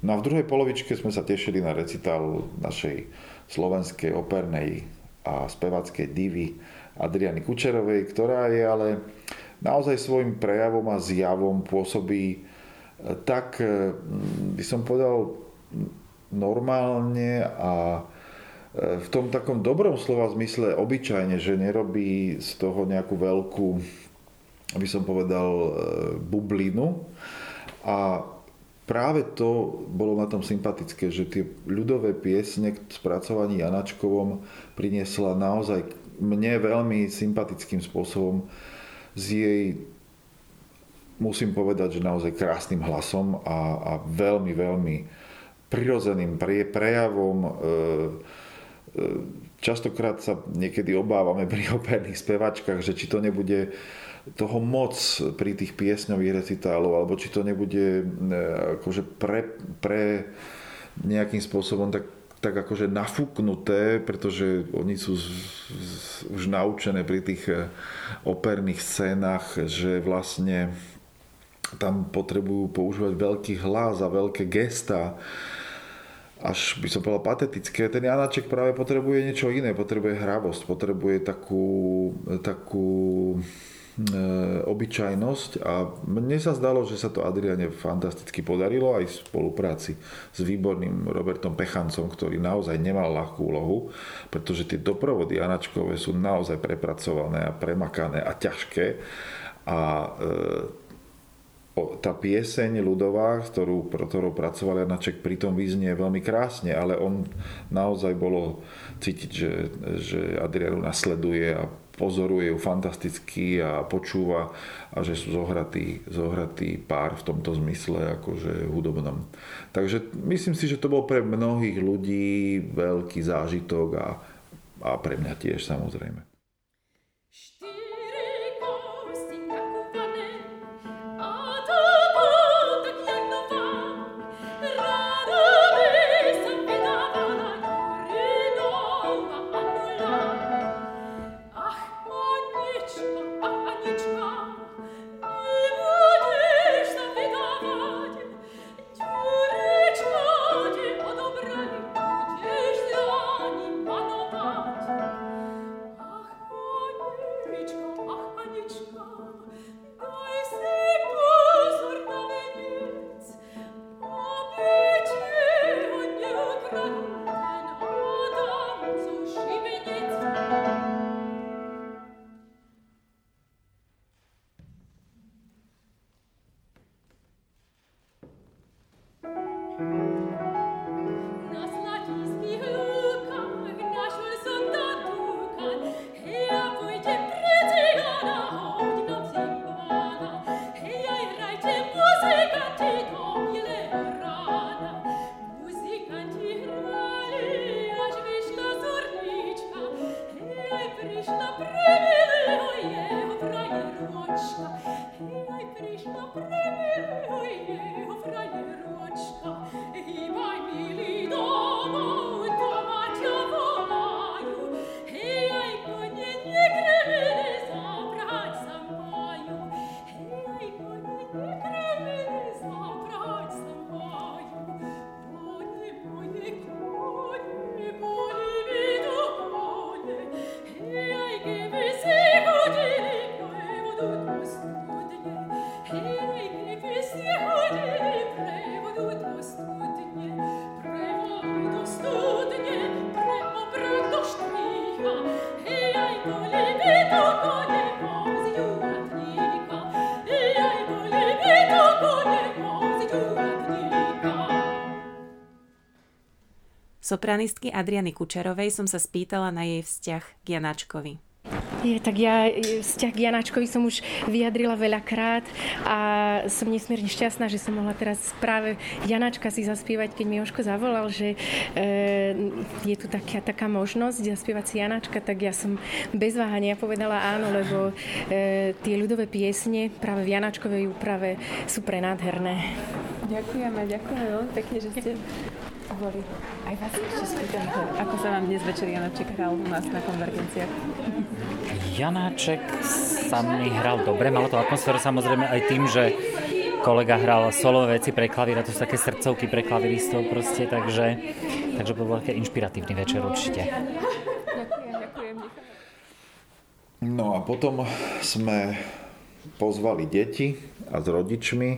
No a v druhej polovičke sme sa tešili na recital našej slovenskej opernej a spevackej divy Adriany Kučerovej, ktorá je ale naozaj svojim prejavom a zjavom pôsobí tak, by som povedal, normálne a v tom takom dobrom slova zmysle obyčajne, že nerobí z toho nejakú veľkú, aby som povedal, bublinu. A práve to bolo na tom sympatické, že tie ľudové piesne k spracovaní Janačkovom priniesla naozaj mne veľmi sympatickým spôsobom s jej musím povedať, že naozaj krásnym hlasom a, a veľmi, veľmi prirodzeným pre, prejavom. E, e, častokrát sa niekedy obávame pri operných spevačkách, že či to nebude toho moc pri tých piesňových recitálov, alebo či to nebude e, akože pre, pre nejakým spôsobom tak, tak akože nafúknuté, pretože oni sú z, z, už naučené pri tých e, operných scénach, že vlastne tam potrebujú používať veľký hlas a veľké gesta až by som povedal patetické. Ten Janaček práve potrebuje niečo iné, potrebuje hravosť, potrebuje takú, takú E, obyčajnosť. A mne sa zdalo, že sa to Adriane fantasticky podarilo aj v spolupráci s výborným Robertom Pechancom, ktorý naozaj nemal ľahkú úlohu, pretože tie doprovody Anačkové sú naozaj prepracované a premakané a ťažké. A e, tá pieseň ľudová, ktorú, ktorou pracoval Janaček, pritom vyznie veľmi krásne, ale on naozaj bolo cítiť, že, že Adrianu nasleduje a pozoruje ju fantasticky a počúva a že sú zohratý, zohratý pár v tomto zmysle akože hudobnom. Takže myslím si, že to bol pre mnohých ľudí veľký zážitok a, a pre mňa tiež samozrejme. Sopranistky Adriany Kučerovej som sa spýtala na jej vzťah k Janáčkovi. Je, tak ja vzťah k Janáčkovi som už vyjadrila veľakrát a som nesmierne šťastná, že som mohla teraz práve Janáčka si zaspievať, keď mi Joško zavolal, že e, je tu taká, taká možnosť zaspievať si Janáčka, tak ja som bez váhania povedala áno, lebo e, tie ľudové piesne práve v Janáčkovej úprave sú prenádherné. Ďakujeme, ďakujeme veľmi pekne, že ste boli. Aj vás ešte spýtam, ako sa vám dnes večer Janáček hral u nás na konvergenciách? Janáček sa mi hral dobre, malo to atmosféru samozrejme aj tým, že kolega hral solové veci pre klavír, a to sú také srdcovky pre klaviristov proste, takže, takže bol veľký inšpiratívny večer určite. No a potom sme pozvali deti a s rodičmi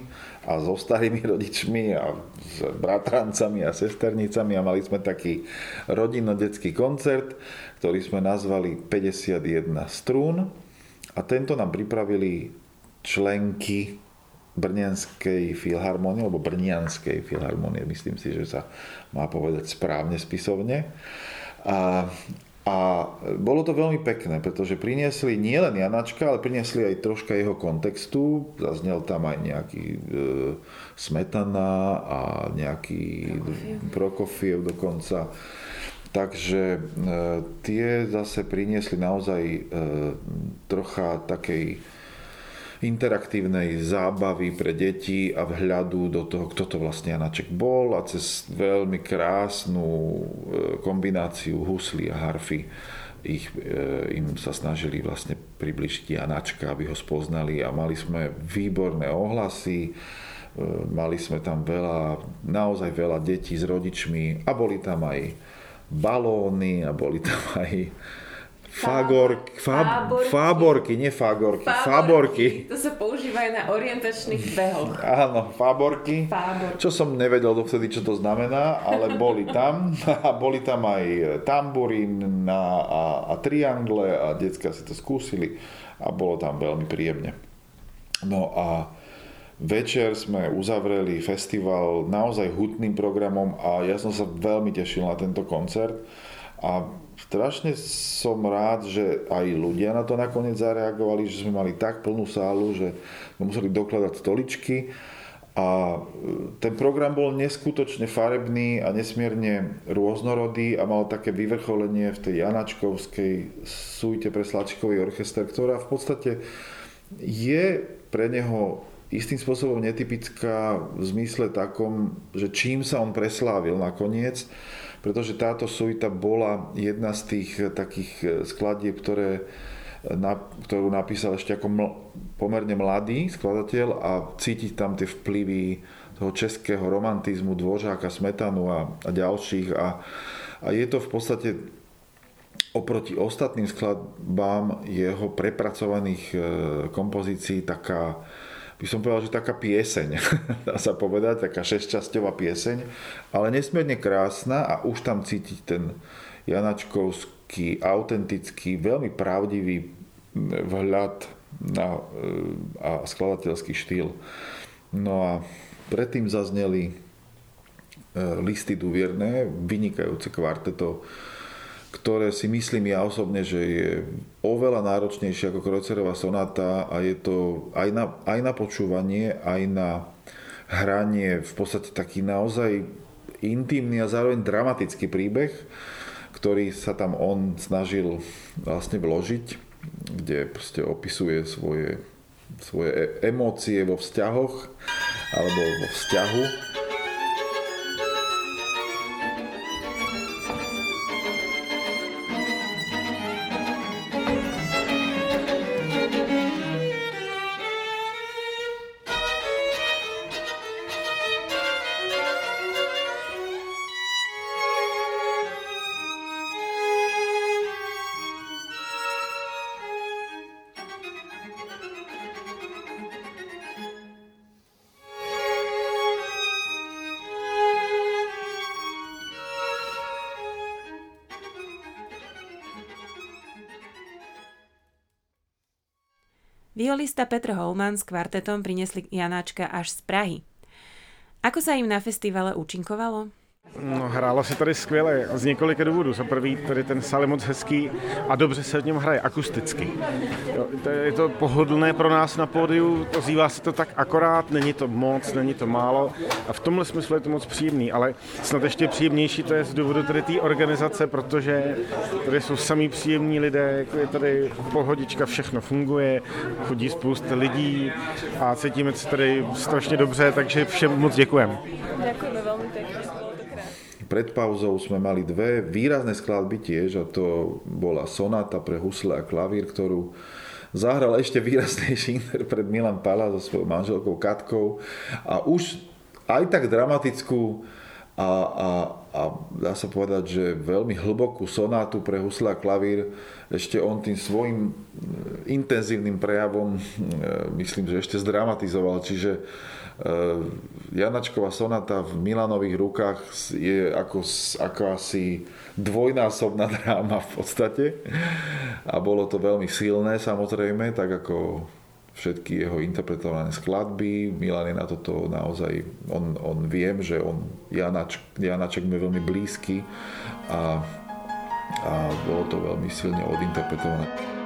a so starými rodičmi a s bratrancami a sesternicami a mali sme taký rodinno-detský koncert, ktorý sme nazvali 51 strún a tento nám pripravili členky Brnianskej filharmonie, alebo Brnianskej filharmonie, myslím si, že sa má povedať správne spisovne. A a bolo to veľmi pekné, pretože priniesli nielen Janačka, ale priniesli aj troška jeho kontextu. Zaznel tam aj nejaký e, Smetana a nejaký Prokofiev, Prokofiev dokonca. Takže e, tie zase priniesli naozaj e, trocha takej interaktívnej zábavy pre deti a vhľadu do toho, kto to vlastne Janaček bol a cez veľmi krásnu e, kombináciu husly a harfy ich, e, im sa snažili vlastne približiť Janačka, aby ho spoznali a mali sme výborné ohlasy, e, mali sme tam veľa, naozaj veľa detí s rodičmi a boli tam aj balóny a boli tam aj Fab, fáborky. fáborky, nie fagorky, fáborky. fáborky. To sa používajú na orientačných behoch. Áno, fáborky, fáborky. Čo som nevedel dovtedy, čo to znamená, ale boli tam. A boli tam aj tamburín a, a, a triangle a detská si to skúsili a bolo tam veľmi príjemne. No a večer sme uzavreli festival naozaj hutným programom a ja som sa veľmi tešil na tento koncert a strašne som rád, že aj ľudia na to nakoniec zareagovali, že sme mali tak plnú sálu, že museli dokladať stoličky. A e, ten program bol neskutočne farebný a nesmierne rôznorodý a mal také vyvrcholenie v tej Janačkovskej sújte pre Slačkový orchester, ktorá v podstate je pre neho istým spôsobom netypická v zmysle takom, že čím sa on preslávil nakoniec pretože táto suita bola jedna z tých eh, takých eh, skladieb, ktoré, eh, na, ktorú napísal ešte ako ml, pomerne mladý skladateľ a cítiť tam tie vplyvy toho českého romantizmu, Dvořáka, Smetanu a, a ďalších. A, a je to v podstate oproti ostatným skladbám jeho prepracovaných kompozícií taká, by som povedal, že taká pieseň, dá sa povedať, taká šesťčasťová pieseň, ale nesmierne krásna a už tam cítiť ten janačkovský, autentický, veľmi pravdivý vhľad na, a skladateľský štýl. No a predtým zazneli e, listy duvierne, vynikajúce kvarteto ktoré si myslím ja osobne, že je oveľa náročnejšie ako Krocerová sonáta a je to aj na, aj na počúvanie, aj na hranie v podstate taký naozaj intimný a zároveň dramatický príbeh, ktorý sa tam on snažil vlastne vložiť, kde proste opisuje svoje, svoje e, emócie vo vzťahoch alebo vo vzťahu Violista Petr Holman s kvartetom priniesli Janáčka až z Prahy. Ako sa im na festivale účinkovalo? No, hrálo se tady skvěle z několika důvodů. Za prvý, tady ten sál je moc hezký a dobře se v něm hraje akusticky. Jo, to je, to pohodlné pro nás na pódiu, ozývá se to tak akorát, není to moc, není to málo a v tomhle smyslu je to moc příjemný, ale snad ještě příjemnější to je z důvodu tady té organizace, protože tady jsou samý příjemní lidé, je tady pohodička, všechno funguje, chodí spousta lidí a cítíme se tady strašně dobře, takže všem moc děkujeme. Děkujeme velmi pěkně. Pred pauzou sme mali dve výrazné skladby tiež a to bola sonata pre husle a klavír, ktorú zahral ešte výraznejší interpret Milan Pala so svojou manželkou Katkou a už aj tak dramatickú a, a, a dá sa povedať, že veľmi hlbokú sonátu pre husle a klavír ešte on tým svojim e, intenzívnym prejavom, e, myslím, že ešte zdramatizoval. Čiže Janačková sonata v Milanových rukách je ako, asi dvojnásobná dráma v podstate. A bolo to veľmi silné samozrejme, tak ako všetky jeho interpretované skladby. Milan je na toto naozaj, on, on viem, že on Janač, Janaček mi je veľmi blízky a, a bolo to veľmi silne odinterpretované.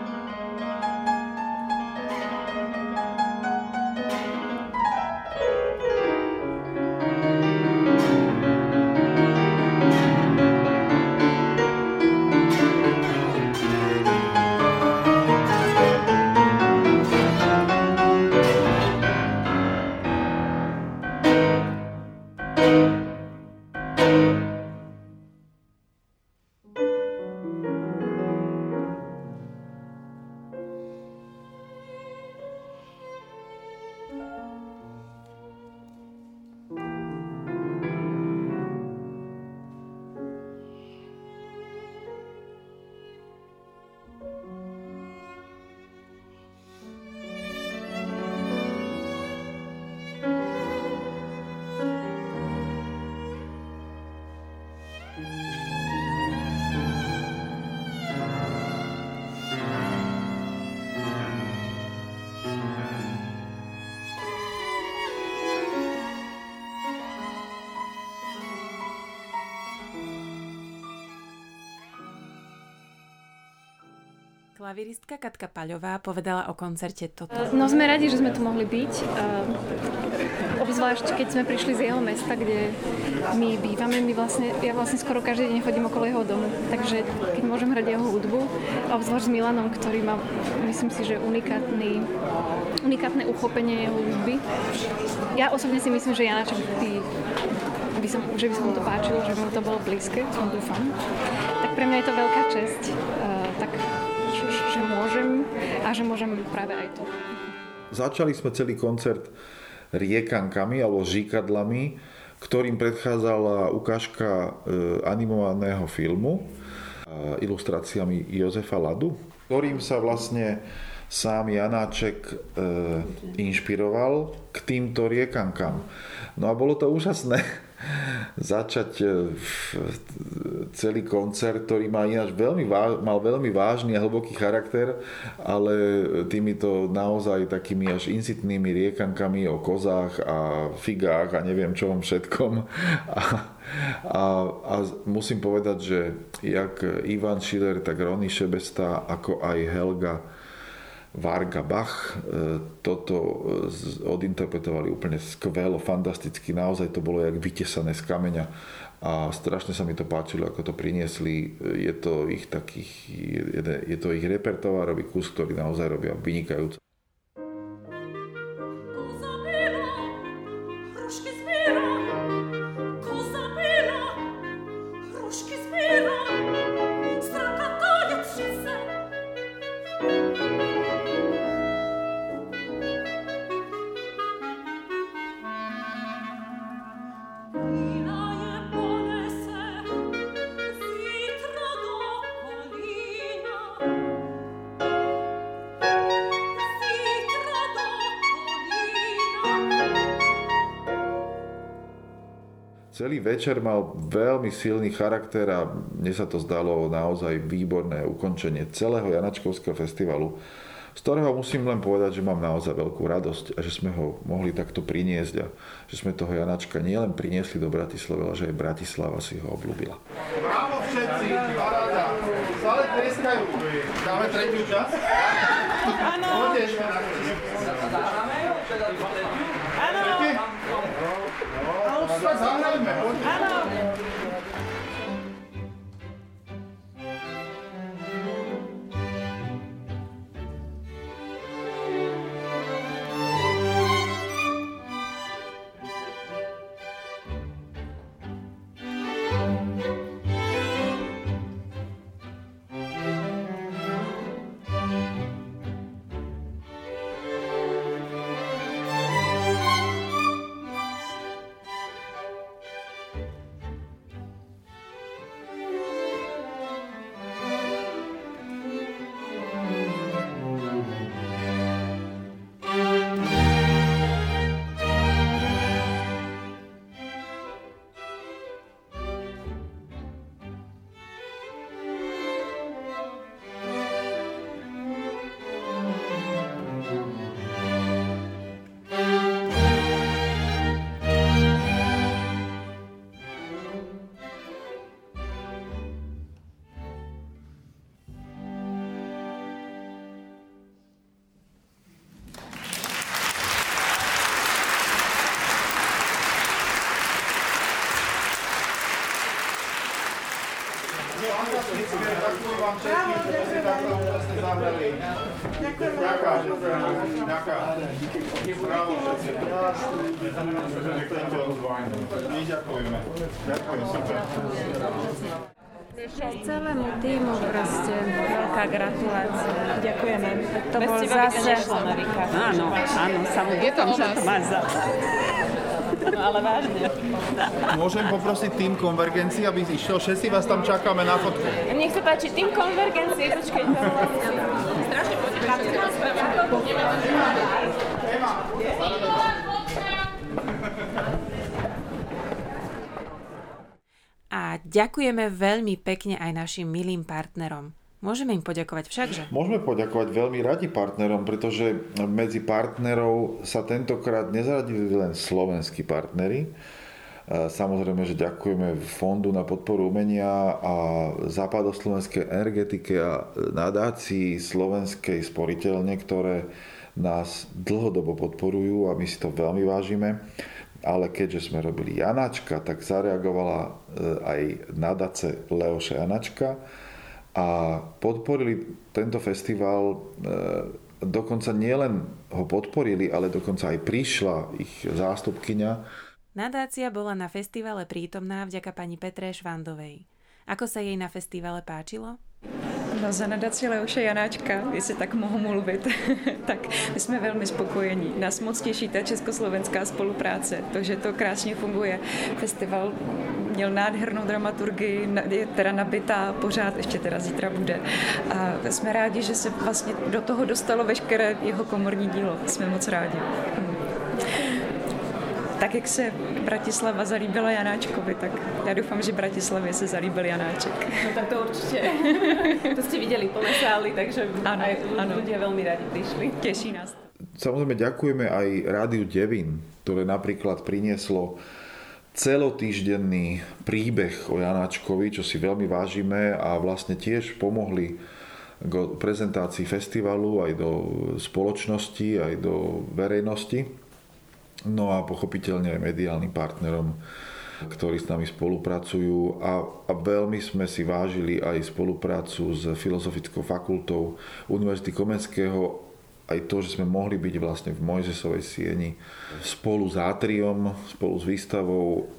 Klaviristka Katka Paľová povedala o koncerte toto. No sme radi, že sme tu mohli byť. Obzvlášť, keď sme prišli z jeho mesta, kde my bývame, my vlastne, ja vlastne skoro každý deň chodím okolo jeho domu. Takže keď môžem hrať jeho hudbu, obzvlášť s Milanom, ktorý má, myslím si, že unikátny, unikátne uchopenie jeho hudby. Ja osobne si myslím, že Janaček by, by som, že by sa mu to páčilo, že by mu to bolo blízke, som dúfam. Tak pre mňa je to veľká česť. Uh, tak a že môžem práve aj tu. Začali sme celý koncert riekankami alebo žíkadlami, ktorým predchádzala ukážka e, animovaného filmu ilustráciami Jozefa Ladu, ktorým sa vlastne sám Janáček e, inšpiroval k týmto riekankám. No a bolo to úžasné začať e, celý koncert, ktorý mal ináč veľmi, mal veľmi vážny a hlboký charakter, ale týmito naozaj takými až insitnými riekankami o kozách a figách a neviem čom všetkom. A, a, a musím povedať, že jak Ivan Schiller, tak Ronny Šebesta, ako aj Helga Varga Bach e, toto e, odinterpretovali úplne skvelo, fantasticky, naozaj to bolo jak vytesané z kameňa a strašne sa mi to páčilo, ako to priniesli. Je to ich takých, je to ich repertoárový kus, ktorý naozaj robia vynikajúco. Večer mal veľmi silný charakter a mne sa to zdalo naozaj výborné ukončenie celého Janačkovského festivalu, z ktorého musím len povedať, že mám naozaj veľkú radosť a že sme ho mohli takto priniesť a že sme toho Janačka nielen priniesli do Bratislavy, ale že aj Bratislava si ho obľúbila. Bravo všetci, paráda. Stále treskajú. Dáme tretiu časť? Áno. Poďte Áno. Ale už sa zahrajme. Áno. To Bez bol teba by to zase... Áno, áno, samozrejme. Je to. Máš za. No ale vážne. Môžem poprosiť tým konvergencii, aby išiel, všetci vás tam čakáme na fotku. Nech sa páči, tým konvergencie, počkajte. Strašne poďme. A ďakujeme veľmi pekne aj našim milým partnerom. Môžeme im poďakovať všakže. Môžeme poďakovať veľmi radi partnerom, pretože medzi partnerov sa tentokrát nezaradili len slovenskí partnery. Samozrejme, že ďakujeme Fondu na podporu umenia a západoslovenskej energetike a nadácii Slovenskej sporiteľne, ktoré nás dlhodobo podporujú a my si to veľmi vážime. Ale keďže sme robili Janáčka, tak zareagovala e, aj nadace Leoše Janačka a podporili tento festival e, dokonca nielen ho podporili, ale dokonca aj prišla ich zástupkyňa. Nadácia bola na festivale prítomná vďaka pani Petre Švandovej. Ako sa jej na festivale páčilo? No za nadaci Leoše Janáčka, jestli tak mohu mluvit, tak my jsme velmi spokojení. Nás moc těší ta československá spolupráce, to, že to krásně funguje. Festival měl nádhernou dramaturgii, je teda nabitá, pořád ještě teda zítra bude. A jsme rádi, že se vlastně do toho dostalo veškeré jeho komorní dílo. Jsme moc rádi. Tak jak se Bratislava zalíbila Janáčkovi, tak já doufám, že Bratislavě se zalíbil Janáček. No tak to určite. to ste videli plné sály, takže Áno, aj áno. ľudia veľmi radi prišli. Teší nás. Samozrejme ďakujeme aj Rádiu Devin, ktoré napríklad prinieslo celotýždenný príbeh o Janáčkovi, čo si veľmi vážime a vlastne tiež pomohli k prezentácii festivalu aj do spoločnosti, aj do verejnosti. No a pochopiteľne aj mediálnym partnerom, ktorí s nami spolupracujú a, a veľmi sme si vážili aj spoluprácu s Filozofickou fakultou Univerzity Komenského aj to, že sme mohli byť vlastne v Mojzesovej sieni spolu s Atriom, spolu s výstavou.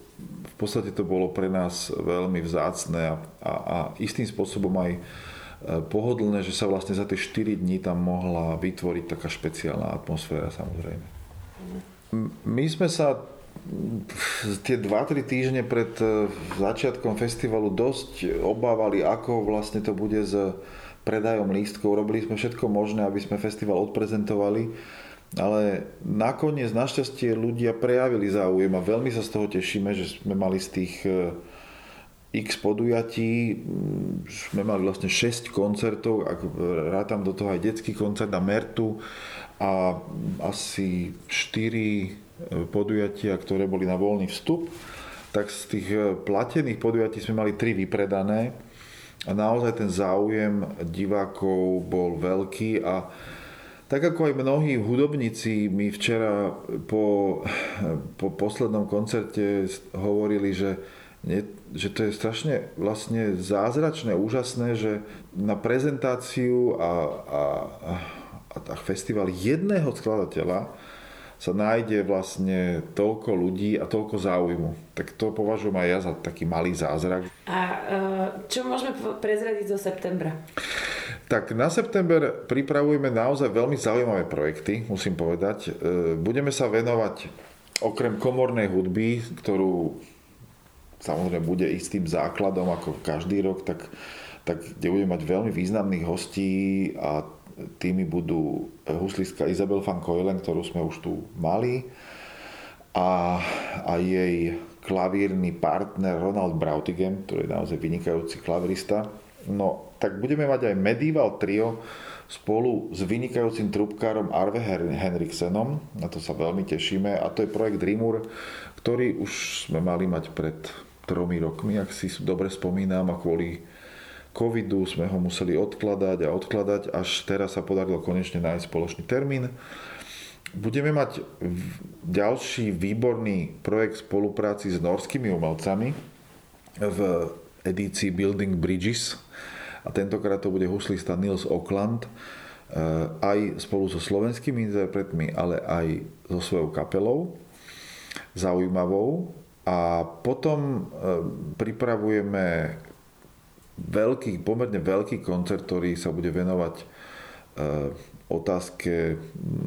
V podstate to bolo pre nás veľmi vzácne a, a, a istým spôsobom aj e, pohodlné, že sa vlastne za tie 4 dní tam mohla vytvoriť taká špeciálna atmosféra samozrejme. My sme sa tie 2-3 týždne pred e, začiatkom festivalu dosť obávali, ako vlastne to bude s predajom lístkov. Robili sme všetko možné, aby sme festival odprezentovali, ale nakoniec našťastie ľudia prejavili záujem a veľmi sa z toho tešíme, že sme mali z tých e, x podujatí, mm, sme mali vlastne 6 koncertov, ak rátam do toho aj detský koncert na Mertu a asi 4 podujatia, ktoré boli na voľný vstup, tak z tých e, platených podujatí sme mali 3 vypredané a naozaj ten záujem divákov bol veľký a tak ako aj mnohí hudobníci mi včera po, po poslednom koncerte hovorili, že, nie, že to je strašne vlastne zázračné, úžasné, že na prezentáciu a, a, a, a festival jedného skladateľa sa nájde vlastne toľko ľudí a toľko záujmu. Tak to považujem aj ja za taký malý zázrak. A e, čo môžeme prezradiť zo septembra? Tak na september pripravujeme naozaj veľmi zaujímavé projekty, musím povedať. E, Budeme sa venovať okrem komornej hudby, ktorú samozrejme bude istým základom ako každý rok, tak, tak kde budeme mať veľmi významných hostí a tými budú huslistka Isabel van Koelen, ktorú sme už tu mali a, a jej klavírny partner Ronald Brautigem, ktorý je naozaj vynikajúci klavirista. No, tak budeme mať aj Medieval Trio spolu s vynikajúcim trubkárom Arve Henriksenom. Na to sa veľmi tešíme. A to je projekt Rimur, ktorý už sme mali mať pred tromi rokmi, ak si dobre spomínam, a kvôli covidu sme ho museli odkladať a odkladať, až teraz sa podarilo konečne nájsť spoločný termín. Budeme mať ďalší výborný projekt spolupráci s norskými umelcami v edícii Building Bridges a tentokrát to bude huslista Nils Oakland aj spolu so slovenskými interpretmi, ale aj so svojou kapelou zaujímavou a potom pripravujeme veľký, pomerne veľký koncert, ktorý sa bude venovať otázke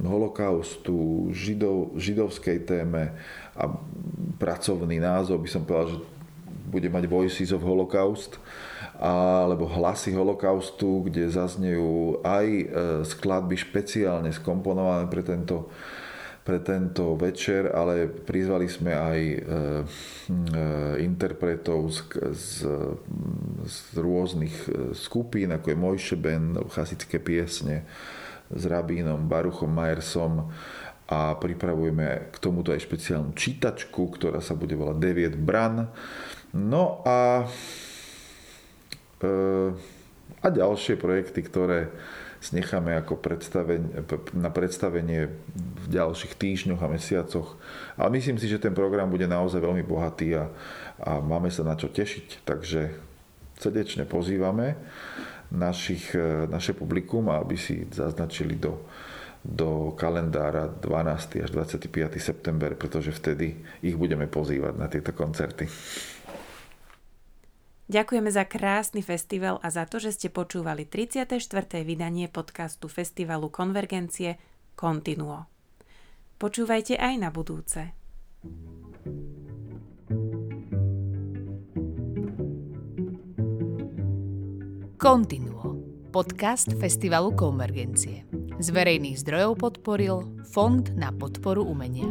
holokaustu, židov, židovskej téme a pracovný názov by som povedal, že bude mať Voices of Holocaust alebo Hlasy holokaustu, kde zaznejú aj e, skladby špeciálne skomponované pre tento, pre tento večer, ale prizvali sme aj e, e, interpretov z, z, z rôznych skupín, ako je Mojše Ben, chasické piesne, s rabínom Baruchom Majersom a pripravujeme k tomuto aj špeciálnu čítačku, ktorá sa bude volať 9 bran. No a, e, a ďalšie projekty, ktoré necháme ako predstavenie, na predstavenie v ďalších týždňoch a mesiacoch. Ale myslím si, že ten program bude naozaj veľmi bohatý a, a máme sa na čo tešiť. Takže srdečne pozývame našich, e, naše publikum, aby si zaznačili do, do kalendára 12. až 25. september, pretože vtedy ich budeme pozývať na tieto koncerty. Ďakujeme za krásny festival a za to, že ste počúvali 34. vydanie podcastu Festivalu Konvergencie Continuo. Počúvajte aj na budúce. Continuo, podcast Festivalu Konvergencie. Z verejných zdrojov podporil Fond na podporu umenia.